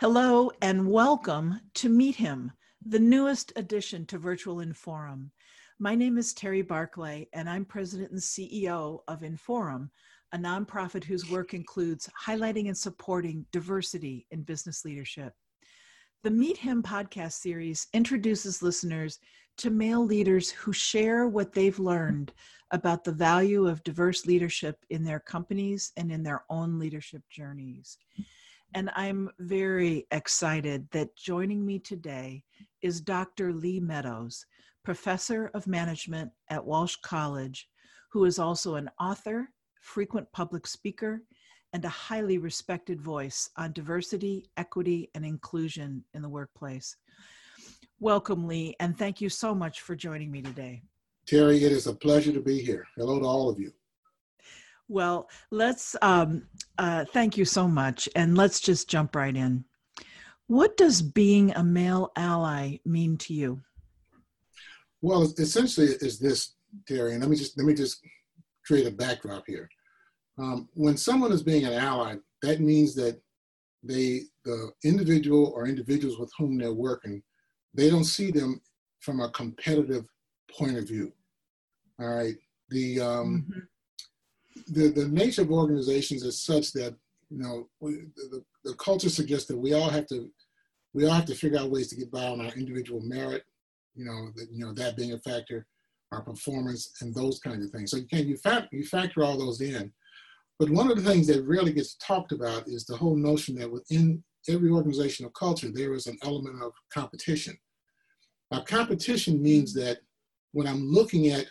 Hello and welcome to Meet Him, the newest addition to Virtual Inforum. My name is Terry Barclay, and I'm president and CEO of Inforum, a nonprofit whose work includes highlighting and supporting diversity in business leadership. The Meet Him podcast series introduces listeners to male leaders who share what they've learned about the value of diverse leadership in their companies and in their own leadership journeys. And I'm very excited that joining me today is Dr. Lee Meadows, professor of management at Walsh College, who is also an author, frequent public speaker, and a highly respected voice on diversity, equity, and inclusion in the workplace. Welcome, Lee, and thank you so much for joining me today. Terry, it is a pleasure to be here. Hello to all of you. Well, let's um, uh, thank you so much, and let's just jump right in. What does being a male ally mean to you? Well, essentially, is this, Terry, and let me just let me just create a backdrop here. Um, when someone is being an ally, that means that they, the individual or individuals with whom they're working, they don't see them from a competitive point of view. All right. The um, mm-hmm the, the nature of organizations is such that you know we, the, the culture suggests that we all have to we all have to figure out ways to get by on our individual merit you know that you know that being a factor our performance and those kinds of things. So you can you, fact, you factor all those in. But one of the things that rarely gets talked about is the whole notion that within every organizational culture there is an element of competition. Now competition means that when i'm looking at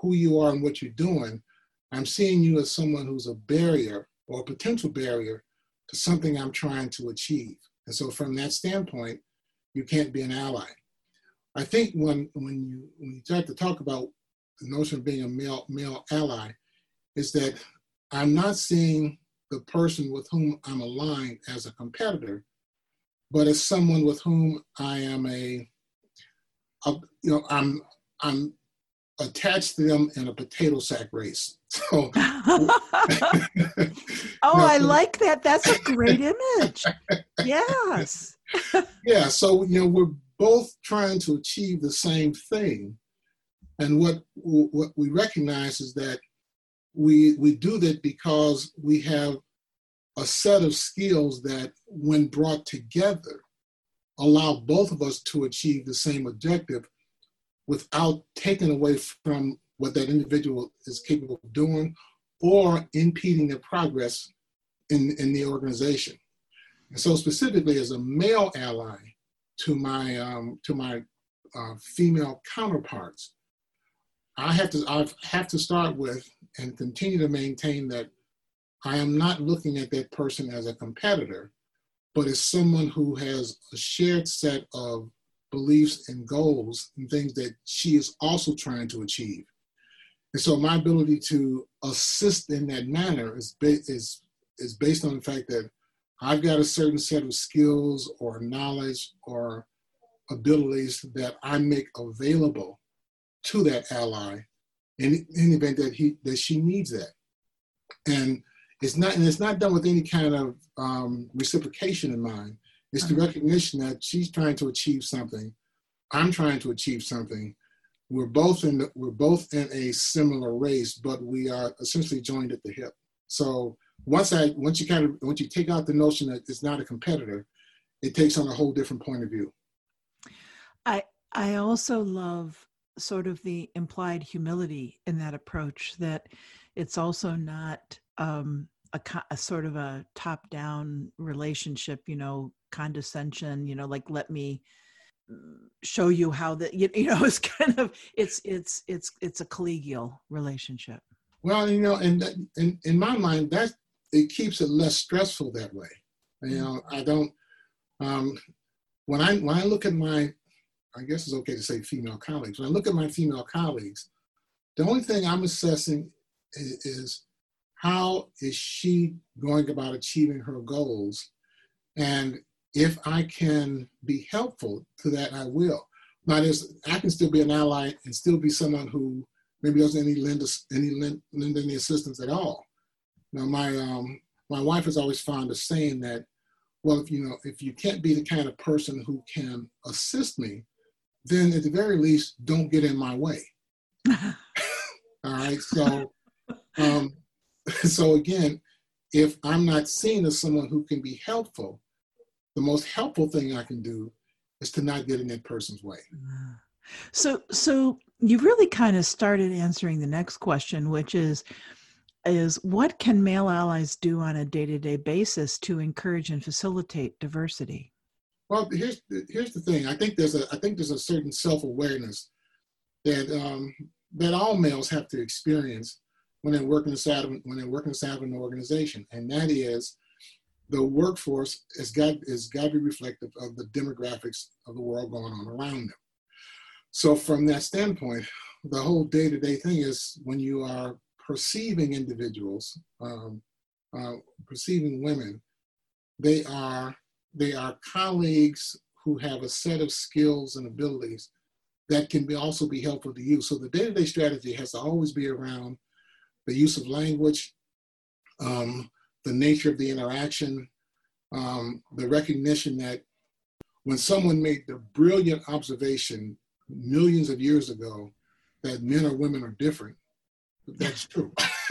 who you are and what you're doing I'm seeing you as someone who's a barrier or a potential barrier to something I'm trying to achieve. And so from that standpoint, you can't be an ally. I think when, when, you, when you start to talk about the notion of being a male, male ally, is that I'm not seeing the person with whom I'm aligned as a competitor, but as someone with whom I am a, a you know, I'm, I'm attached to them in a potato sack race. So, oh, I like that. That's a great image. Yes. yeah. So you know, we're both trying to achieve the same thing, and what what we recognize is that we we do that because we have a set of skills that, when brought together, allow both of us to achieve the same objective without taking away from what that individual is capable of doing or impeding their progress in, in the organization. And so specifically as a male ally to my, um, to my uh, female counterparts, I have to I have to start with and continue to maintain that I am not looking at that person as a competitor, but as someone who has a shared set of beliefs and goals and things that she is also trying to achieve. And so my ability to assist in that manner is, ba- is, is based on the fact that I've got a certain set of skills or knowledge or abilities that I make available to that ally in, in the event that he that she needs that. And it's not and it's not done with any kind of um, reciprocation in mind. It's the uh-huh. recognition that she's trying to achieve something. I'm trying to achieve something we're both in the, we're both in a similar race, but we are essentially joined at the hip. So once I once you kind of once you take out the notion that it's not a competitor, it takes on a whole different point of view. I I also love sort of the implied humility in that approach that it's also not um, a, a sort of a top down relationship, you know, condescension, you know, like let me show you how that you, you know it's kind of it's it's it's it's a collegial relationship. Well you know and in, in my mind that it keeps it less stressful that way. You know i don't um when i when i look at my i guess it's okay to say female colleagues. When i look at my female colleagues the only thing i'm assessing is, is how is she going about achieving her goals? And if I can be helpful to that, I will. Not as I can still be an ally and still be someone who maybe doesn't any lend us any lend, lend any assistance at all. Now my um, my wife is always fond of saying that well, if you know, if you can't be the kind of person who can assist me, then at the very least, don't get in my way. All right. So, um, so again, if I'm not seen as someone who can be helpful, the most helpful thing I can do is to not get in that person's way. So, so you really kind of started answering the next question, which is, is what can male allies do on a day-to-day basis to encourage and facilitate diversity? Well, here's here's the thing. I think there's a I think there's a certain self-awareness that um, that all males have to experience when they work inside of, when they're work inside of an organization, and that is the workforce has got is got to be reflective of the demographics of the world going on around them. So from that standpoint, the whole day-to-day thing is when you are perceiving individuals, um, uh, perceiving women, they are they are colleagues who have a set of skills and abilities that can be also be helpful to you. So the day-to-day strategy has to always be around the use of language, um, the nature of the interaction, um, the recognition that when someone made the brilliant observation millions of years ago that men or women are different, that's true.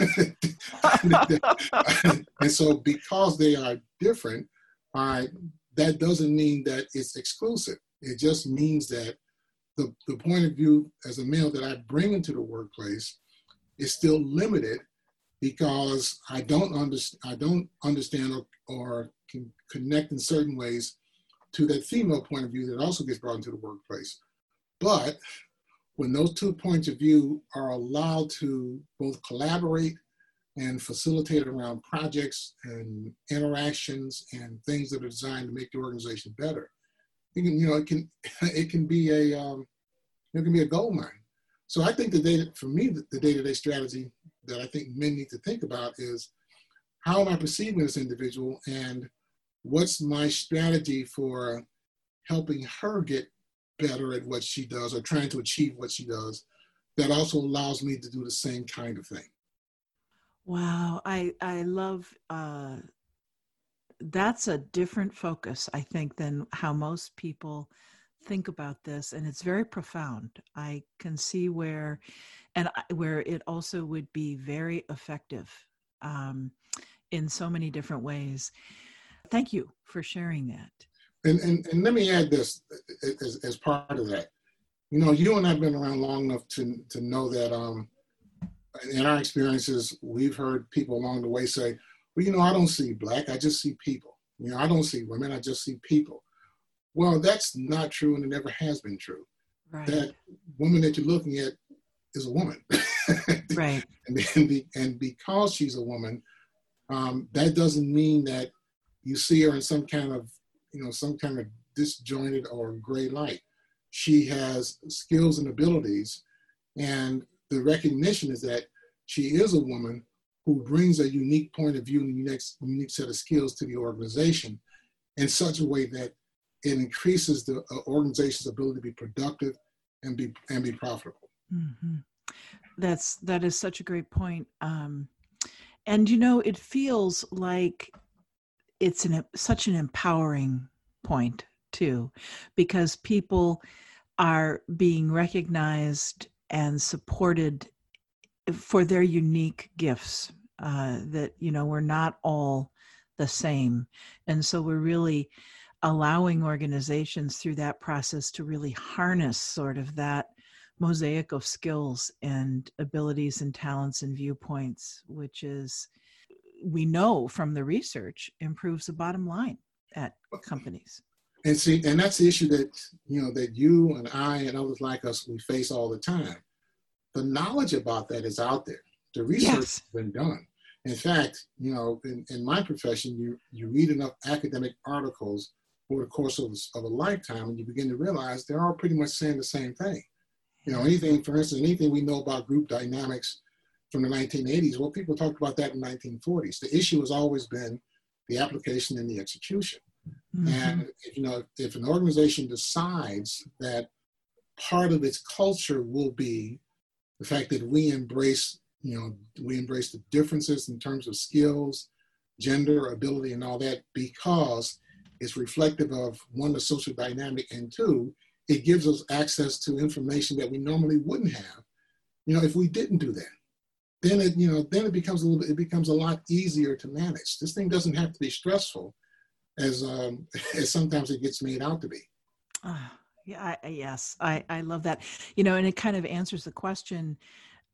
and so because they are different, that doesn't mean that it's exclusive. It just means that the, the point of view as a male that I bring into the workplace is still limited because I don't understand I don't understand or, or can connect in certain ways to that female point of view that also gets brought into the workplace. But when those two points of view are allowed to both collaborate and facilitate around projects and interactions and things that are designed to make the organization better, you can, you know, it can, it can be a, um, it can be a gold mine. So I think the data, for me, the day-to-day strategy that I think men need to think about is how am I perceiving this individual and what's my strategy for helping her get better at what she does or trying to achieve what she does that also allows me to do the same kind of thing. Wow, I I love uh, that's a different focus, I think, than how most people think about this, and it's very profound. I can see where, and where it also would be very effective um, in so many different ways. Thank you for sharing that. And, and, and let me add this as, as part of that. You know, you and I have been around long enough to, to know that um, in our experiences, we've heard people along the way say, well, you know, I don't see black, I just see people. You know, I don't see women, I just see people. Well, that's not true and it never has been true. Right. That woman that you're looking at is a woman. right. And, and, and because she's a woman, um, that doesn't mean that you see her in some kind of you know, some kind of disjointed or gray light. She has skills and abilities, and the recognition is that she is a woman who brings a unique point of view and a unique, unique set of skills to the organization in such a way that it increases the uh, organization's ability to be productive and be and be profitable. Mm-hmm. That's that is such a great point. Um, and you know, it feels like it's an such an empowering point too because people are being recognized and supported for their unique gifts uh, that you know we're not all the same and so we're really allowing organizations through that process to really harness sort of that mosaic of skills and abilities and talents and viewpoints which is we know from the research improves the bottom line at companies. And see, and that's the issue that you know that you and I and others like us we face all the time. The knowledge about that is out there. The research yes. has been done. In fact, you know, in, in my profession, you you read enough academic articles over the course of, of a lifetime, and you begin to realize they're all pretty much saying the same thing. You know, anything, for instance, anything we know about group dynamics from the 1980s, well, people talked about that in the 1940s. The issue has always been the application and the execution. Mm-hmm. And you know, if an organization decides that part of its culture will be the fact that we embrace, you know, we embrace the differences in terms of skills, gender, ability, and all that, because it's reflective of one, the social dynamic, and two, it gives us access to information that we normally wouldn't have, you know, if we didn't do that. Then it, you know, then it becomes a little bit, it becomes a lot easier to manage. This thing doesn't have to be stressful as um, as sometimes it gets made out to be. Uh, yeah, I, yes, I, I love that. You know, and it kind of answers the question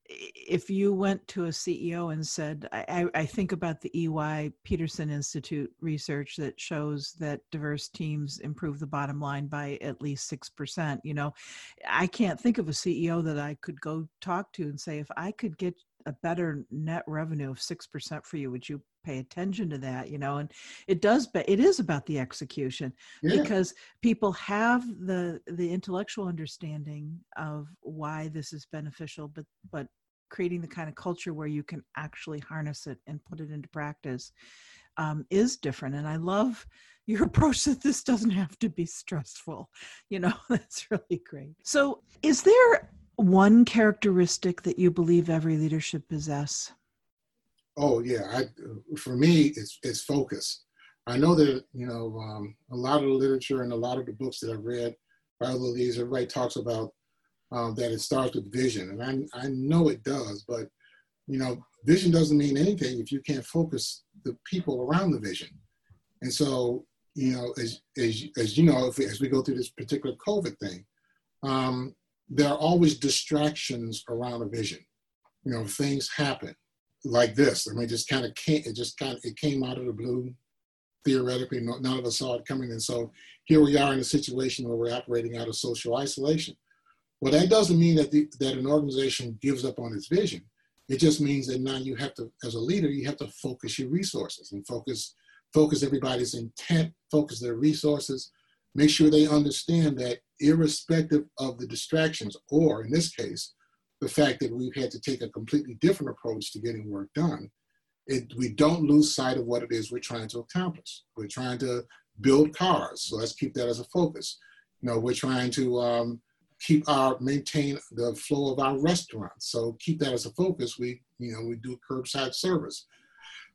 if you went to a CEO and said, I, I, think about the EY Peterson Institute research that shows that diverse teams improve the bottom line by at least 6%, you know, I can't think of a CEO that I could go talk to and say, if I could get a better net revenue of 6% for you, would you pay attention to that you know and it does but it is about the execution yeah. because people have the the intellectual understanding of why this is beneficial but but creating the kind of culture where you can actually harness it and put it into practice um, is different and i love your approach that this doesn't have to be stressful you know that's really great so is there one characteristic that you believe every leader should possess Oh yeah, I, for me, it's it's focus. I know that you know um, a lot of the literature and a lot of the books that I've read by other leaders, everybody talks about um, that it starts with vision, and I I know it does, but you know, vision doesn't mean anything if you can't focus the people around the vision. And so, you know, as as as you know, if as we go through this particular COVID thing, um, there are always distractions around a vision. You know, things happen like this. I mean, just kind of came, it just kind of, it came out of the blue. Theoretically, none of us saw it coming. And so here we are in a situation where we're operating out of social isolation. Well, that doesn't mean that, the, that an organization gives up on its vision. It just means that now you have to, as a leader, you have to focus your resources and focus, focus everybody's intent, focus their resources, make sure they understand that irrespective of the distractions, or in this case, the fact that we've had to take a completely different approach to getting work done, it, we don't lose sight of what it is we're trying to accomplish. We're trying to build cars, so let's keep that as a focus. You know, we're trying to um, keep our maintain the flow of our restaurants, so keep that as a focus. We, you know, we do curbside service.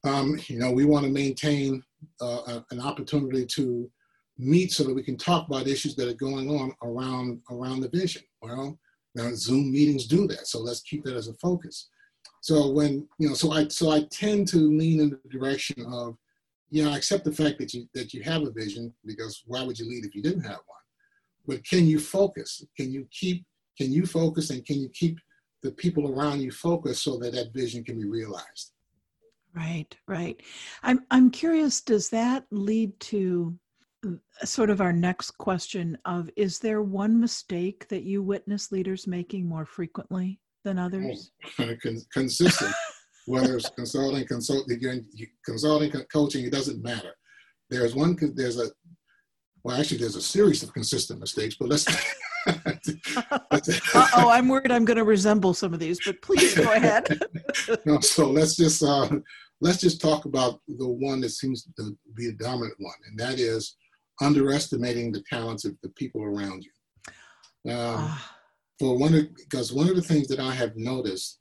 Um, you know, we want to maintain uh, an opportunity to meet so that we can talk about issues that are going on around around the vision. Well, now Zoom meetings do that, so let's keep that as a focus. So when you know, so I so I tend to lean in the direction of, you know, I accept the fact that you that you have a vision because why would you lead if you didn't have one? But can you focus? Can you keep? Can you focus and can you keep the people around you focused so that that vision can be realized? Right, right. I'm I'm curious. Does that lead to sort of our next question of is there one mistake that you witness leaders making more frequently than others? oh, consistent. Whether it's consulting consulting consulting coaching it doesn't matter. There's one there's a well actually there's a series of consistent mistakes but let's oh i'm worried i'm going to resemble some of these but please go ahead. No, so let's just uh, let's just talk about the one that seems to be a dominant one and that is underestimating the talents of the people around you. Um, ah. for one of, because one of the things that I have noticed,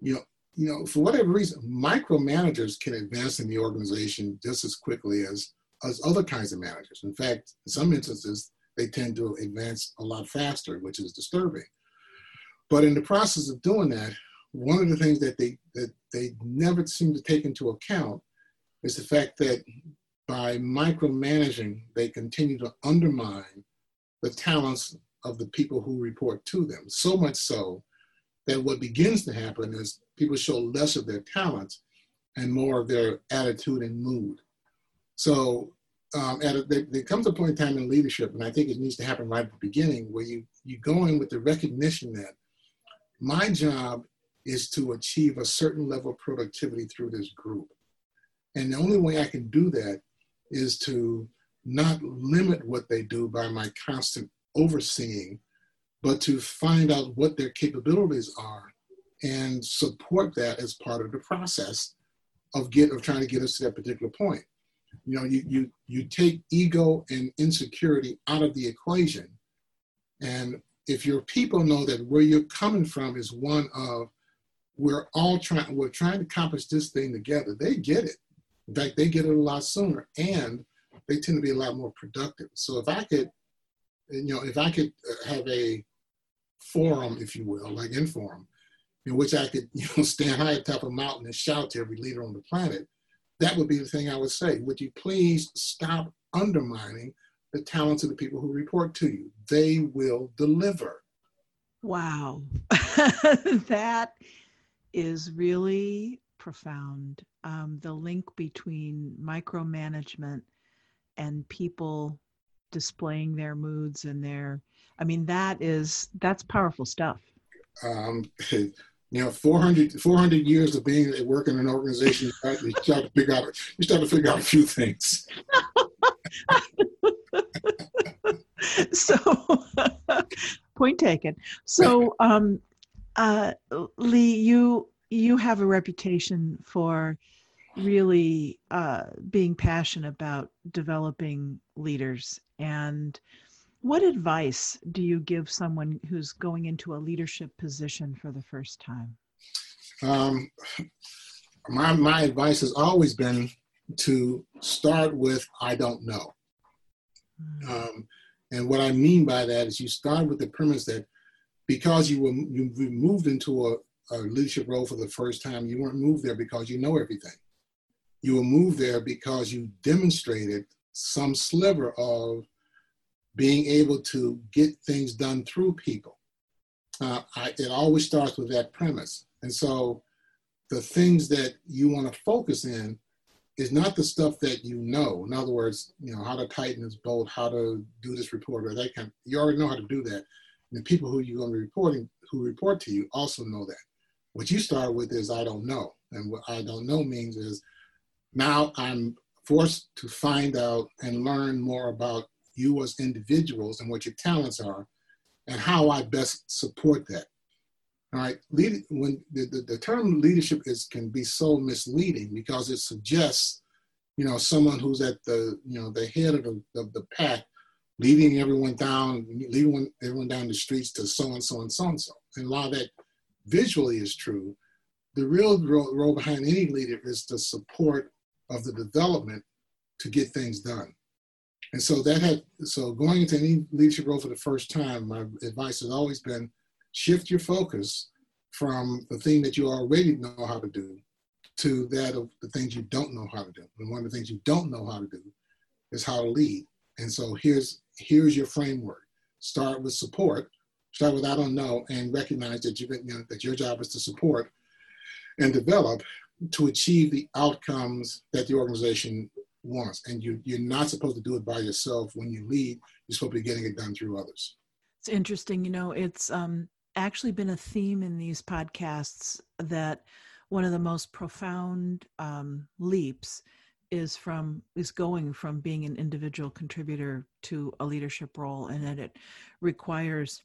you know, you know, for whatever reason, micromanagers can advance in the organization just as quickly as as other kinds of managers. In fact, in some instances, they tend to advance a lot faster, which is disturbing. But in the process of doing that, one of the things that they that they never seem to take into account is the fact that by micromanaging, they continue to undermine the talents of the people who report to them. So much so that what begins to happen is people show less of their talents and more of their attitude and mood. So um, at a, there, there, comes a point in time in leadership, and I think it needs to happen right at the beginning, where you you go in with the recognition that my job is to achieve a certain level of productivity through this group. And the only way I can do that is to not limit what they do by my constant overseeing, but to find out what their capabilities are and support that as part of the process of get of trying to get us to that particular point. You know, you you you take ego and insecurity out of the equation. And if your people know that where you're coming from is one of we're all trying we're trying to accomplish this thing together, they get it. In fact, they get it a lot sooner. And they tend to be a lot more productive. So if I could, you know, if I could uh, have a forum, if you will, like Inforum, in which I could, you know, stand high atop a mountain and shout to every leader on the planet, that would be the thing I would say. Would you please stop undermining the talents of the people who report to you? They will deliver. Wow. that is really profound. Um, the link between micromanagement and people displaying their moods and their, I mean, that is, that's powerful stuff. Um, you know, 400, 400 years of being at work in an organization, you start to figure out, you start to figure out a few things. so, point taken. So, um, uh, Lee, you you have a reputation for really uh, being passionate about developing leaders. And what advice do you give someone who's going into a leadership position for the first time? Um, my my advice has always been to start with I don't know. Mm. Um, and what I mean by that is you start with the premise that because you were you moved into a, a leadership role for the first time, you weren't moved there because you know everything. You were moved there because you demonstrated some sliver of being able to get things done through people. Uh, I, it always starts with that premise. And so the things that you want to focus in is not the stuff that you know. In other words, you know, how to tighten this bolt, how to do this report or that kind of, you already know how to do that. And the people who you're going to be reporting, who report to you also know that. What you start with is I don't know. And what I don't know means is now I'm forced to find out and learn more about you as individuals and what your talents are and how I best support that. All right, Lead, when the, the, the, term leadership is can be so misleading because it suggests, you know, someone who's at the, you know, the head of the, the, the pack, leading everyone down, leading everyone down the streets to so and so and so and so. And a lot of that visually is true, the real role, behind any leader is the support of the development to get things done. And so that had so going into any leadership role for the first time, my advice has always been shift your focus from the thing that you already know how to do to that of the things you don't know how to do. And one of the things you don't know how to do is how to lead. And so here's here's your framework. Start with support. Start with I don't know, and recognize that you, you know, that your job is to support and develop to achieve the outcomes that the organization wants. And you, you're not supposed to do it by yourself. When you lead, you're supposed to be getting it done through others. It's interesting. You know, it's um, actually been a theme in these podcasts that one of the most profound um, leaps is from is going from being an individual contributor to a leadership role and that it requires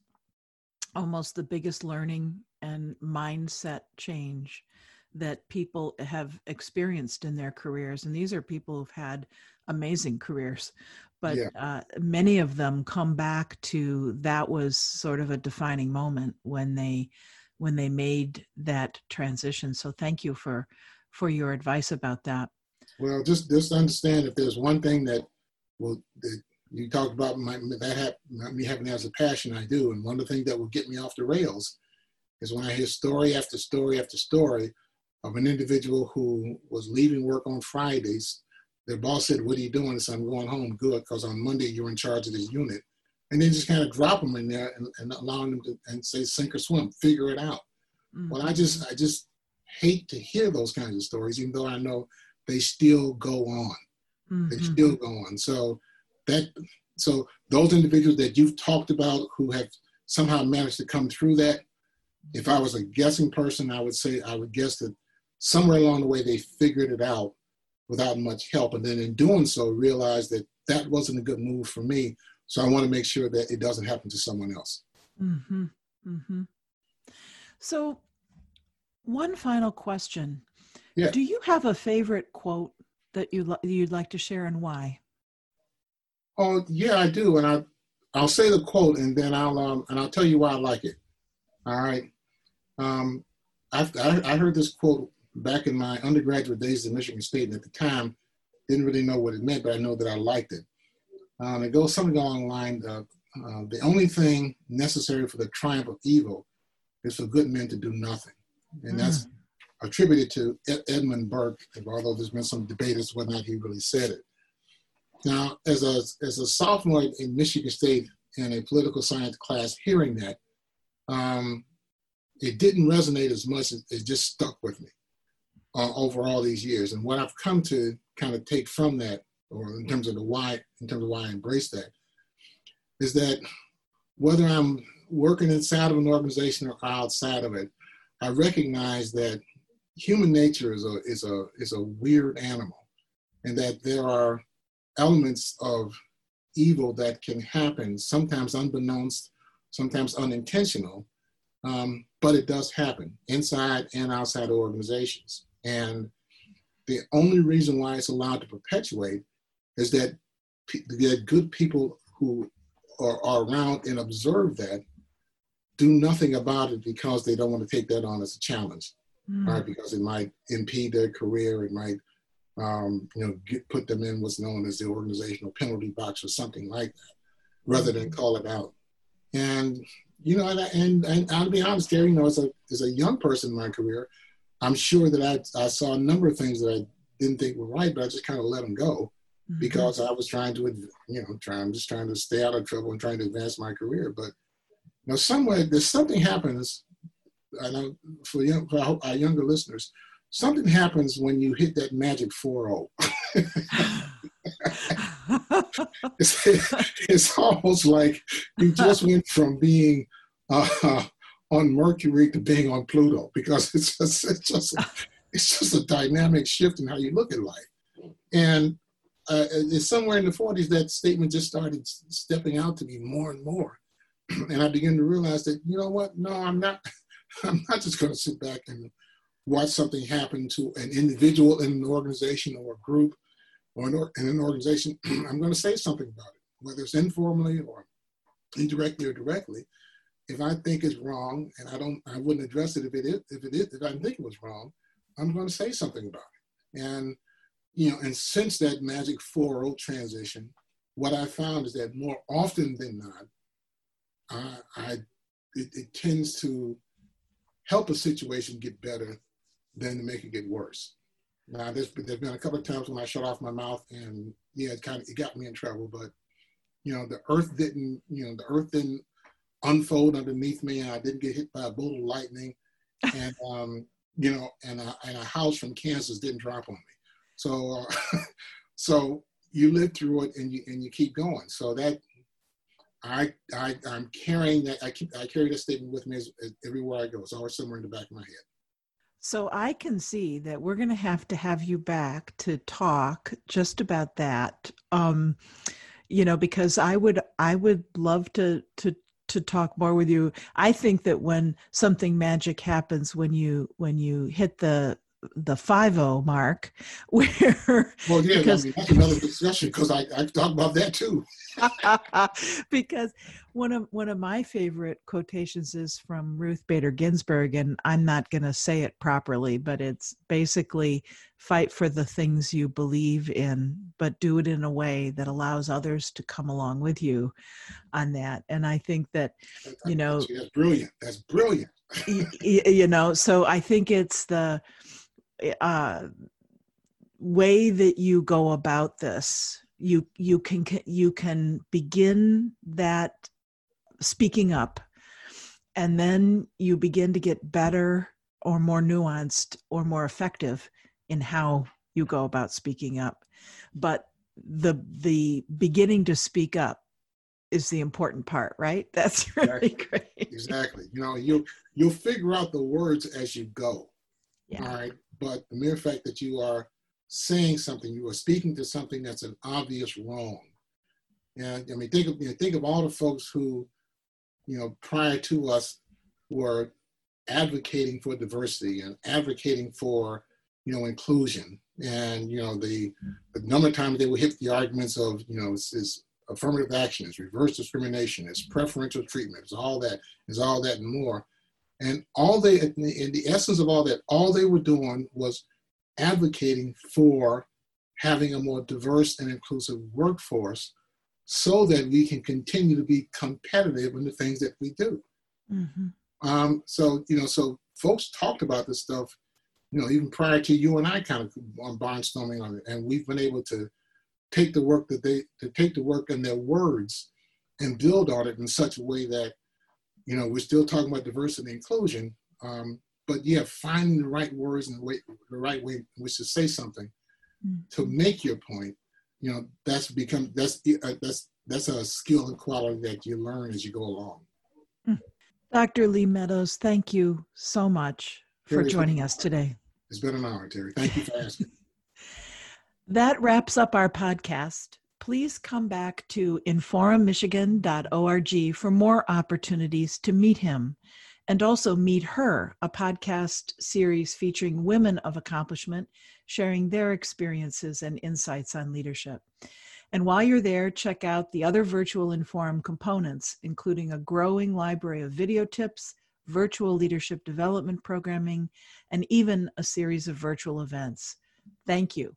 almost the biggest learning and mindset change that people have experienced in their careers. And these are people who've had amazing careers but yeah. uh, many of them come back to that was sort of a defining moment when they when they made that transition. So thank you for for your advice about that. Well just just understand if there's one thing that will that you talked about my, that have, me having as a passion i do and one of the things that will get me off the rails is when i hear story after story after story of an individual who was leaving work on Fridays. Their boss said, What are you doing? Said, I'm going home. Good, because on Monday you're in charge of this unit. And then just kind of drop them in there and, and allowing them to and say, sink or swim, figure it out. Mm-hmm. Well, I just I just hate to hear those kinds of stories, even though I know they still go on. Mm-hmm. They still go on. So that so those individuals that you've talked about who have somehow managed to come through that, if I was a guessing person, I would say I would guess that somewhere along the way they figured it out without much help and then in doing so realized that that wasn't a good move for me so i want to make sure that it doesn't happen to someone else mm-hmm. Mm-hmm. so one final question yeah. do you have a favorite quote that you you'd like to share and why oh yeah i do and i i'll say the quote and then i'll um, and i'll tell you why i like it all right um, I, I heard this quote back in my undergraduate days at Michigan State, and at the time, Didn't really know what it meant, but I know that I liked it. Um, it goes something along the line of uh, the only thing necessary for the triumph of evil is for good men to do nothing. And mm. that's attributed to Ed- Edmund Burke, although there's been some debate as to whether or not he really said it. Now, as a, as a sophomore in Michigan State in a political science class, hearing that, um, it didn't resonate as much. It just stuck with me uh, over all these years. And what I've come to kind of take from that, or in terms of the why, in terms of why I embrace that, is that whether I'm working inside of an organization or outside of it, I recognize that human nature is a is a is a weird animal, and that there are elements of evil that can happen, sometimes unbeknownst, sometimes unintentional, um, but it does happen inside and outside organizations. And the only reason why it's allowed to perpetuate is that, that good people who are, are around and observe that do nothing about it because they don't want to take that on as a challenge, mm. right? Because it might impede their career, it might, um, you know, get, put them in what's known as the organizational penalty box or something like that, rather than call it out. And you know, and, and, and I'll be honest, Gary, you know, as a as a young person in my career, I'm sure that I I saw a number of things that I didn't think were right, but I just kind of let them go mm-hmm. because I was trying to, you know, trying just trying to stay out of trouble and trying to advance my career. But you now, somewhere there's something happens. I know for, young, for our younger listeners, something happens when you hit that magic 4 it's, it's almost like you just went from being uh, on Mercury to being on Pluto because it's just, it's just it's just a dynamic shift in how you look at life. And uh, it's somewhere in the 40s that statement just started stepping out to me more and more. and I began to realize that, you know what? No, I'm not. I'm not just going to sit back and watch something happen to an individual in an organization or a group or in an organization. I'm going to say something about it, whether it's informally or indirectly or directly. If I think it's wrong, and I don't, I wouldn't address it if it is, if it is, if I think it was wrong, I'm going to say something about it. And you know, and since that magic 4 transition, what I found is that more often than not, I, I it, it, tends to help a situation get better than to make it get worse. Now, there's, there's been a couple of times when I shut off my mouth, and yeah, it kind of it got me in trouble. But you know, the earth didn't, you know, the earth didn't unfold underneath me, and I didn't get hit by a bolt of lightning, and um, you know, and a, and a house from Kansas didn't drop on me. So, uh, so you live through it, and you and you keep going. So that I, I I'm carrying that. I keep I carry that statement with me as, as everywhere I go. It's always somewhere in the back of my head. So I can see that we're going to have to have you back to talk just about that. Um, you know, because I would I would love to to to talk more with you. I think that when something magic happens when you when you hit the the five zero mark, where well, yeah, because, I mean, that's another discussion because I I talk about that too. because one of one of my favorite quotations is from Ruth Bader Ginsburg, and I'm not going to say it properly, but it's basically fight for the things you believe in, but do it in a way that allows others to come along with you on that. And I think that you know that's brilliant. That's brilliant. you know, so I think it's the uh, way that you go about this you you can you can begin that speaking up and then you begin to get better or more nuanced or more effective in how you go about speaking up. But the the beginning to speak up is the important part right? That's really exactly. great. Exactly. You know you you'll figure out the words as you go. Yeah. all right but the mere fact that you are saying something, you are speaking to something that's an obvious wrong. And I mean, think of, you know, think of all the folks who, you know, prior to us were advocating for diversity and advocating for, you know, inclusion. And, you know, the, the number of times they would hit the arguments of, you know, it's, it's affirmative action, it's reverse discrimination, it's preferential treatment, it's all that, it's all that and more. And all they, in the essence of all that, all they were doing was advocating for having a more diverse and inclusive workforce so that we can continue to be competitive in the things that we do. Mm-hmm. Um, so, you know, so folks talked about this stuff, you know, even prior to you and I kind of on barnstorming on it. And we've been able to take the work that they, to take the work and their words and build on it in such a way that, you know, we're still talking about diversity and inclusion. Um, but yeah, finding the right words and the, way, the right way in which to say something mm-hmm. to make your point you know that's become that's uh, that's that's a skill and quality that you learn as you go along hmm. dr lee meadows thank you so much for joining us today it's been an honor terry thank you for asking that wraps up our podcast please come back to inforummichigan.org for more opportunities to meet him and also Meet Her, a podcast series featuring women of accomplishment sharing their experiences and insights on leadership. And while you're there, check out the other virtual Inforum components, including a growing library of video tips, virtual leadership development programming, and even a series of virtual events. Thank you.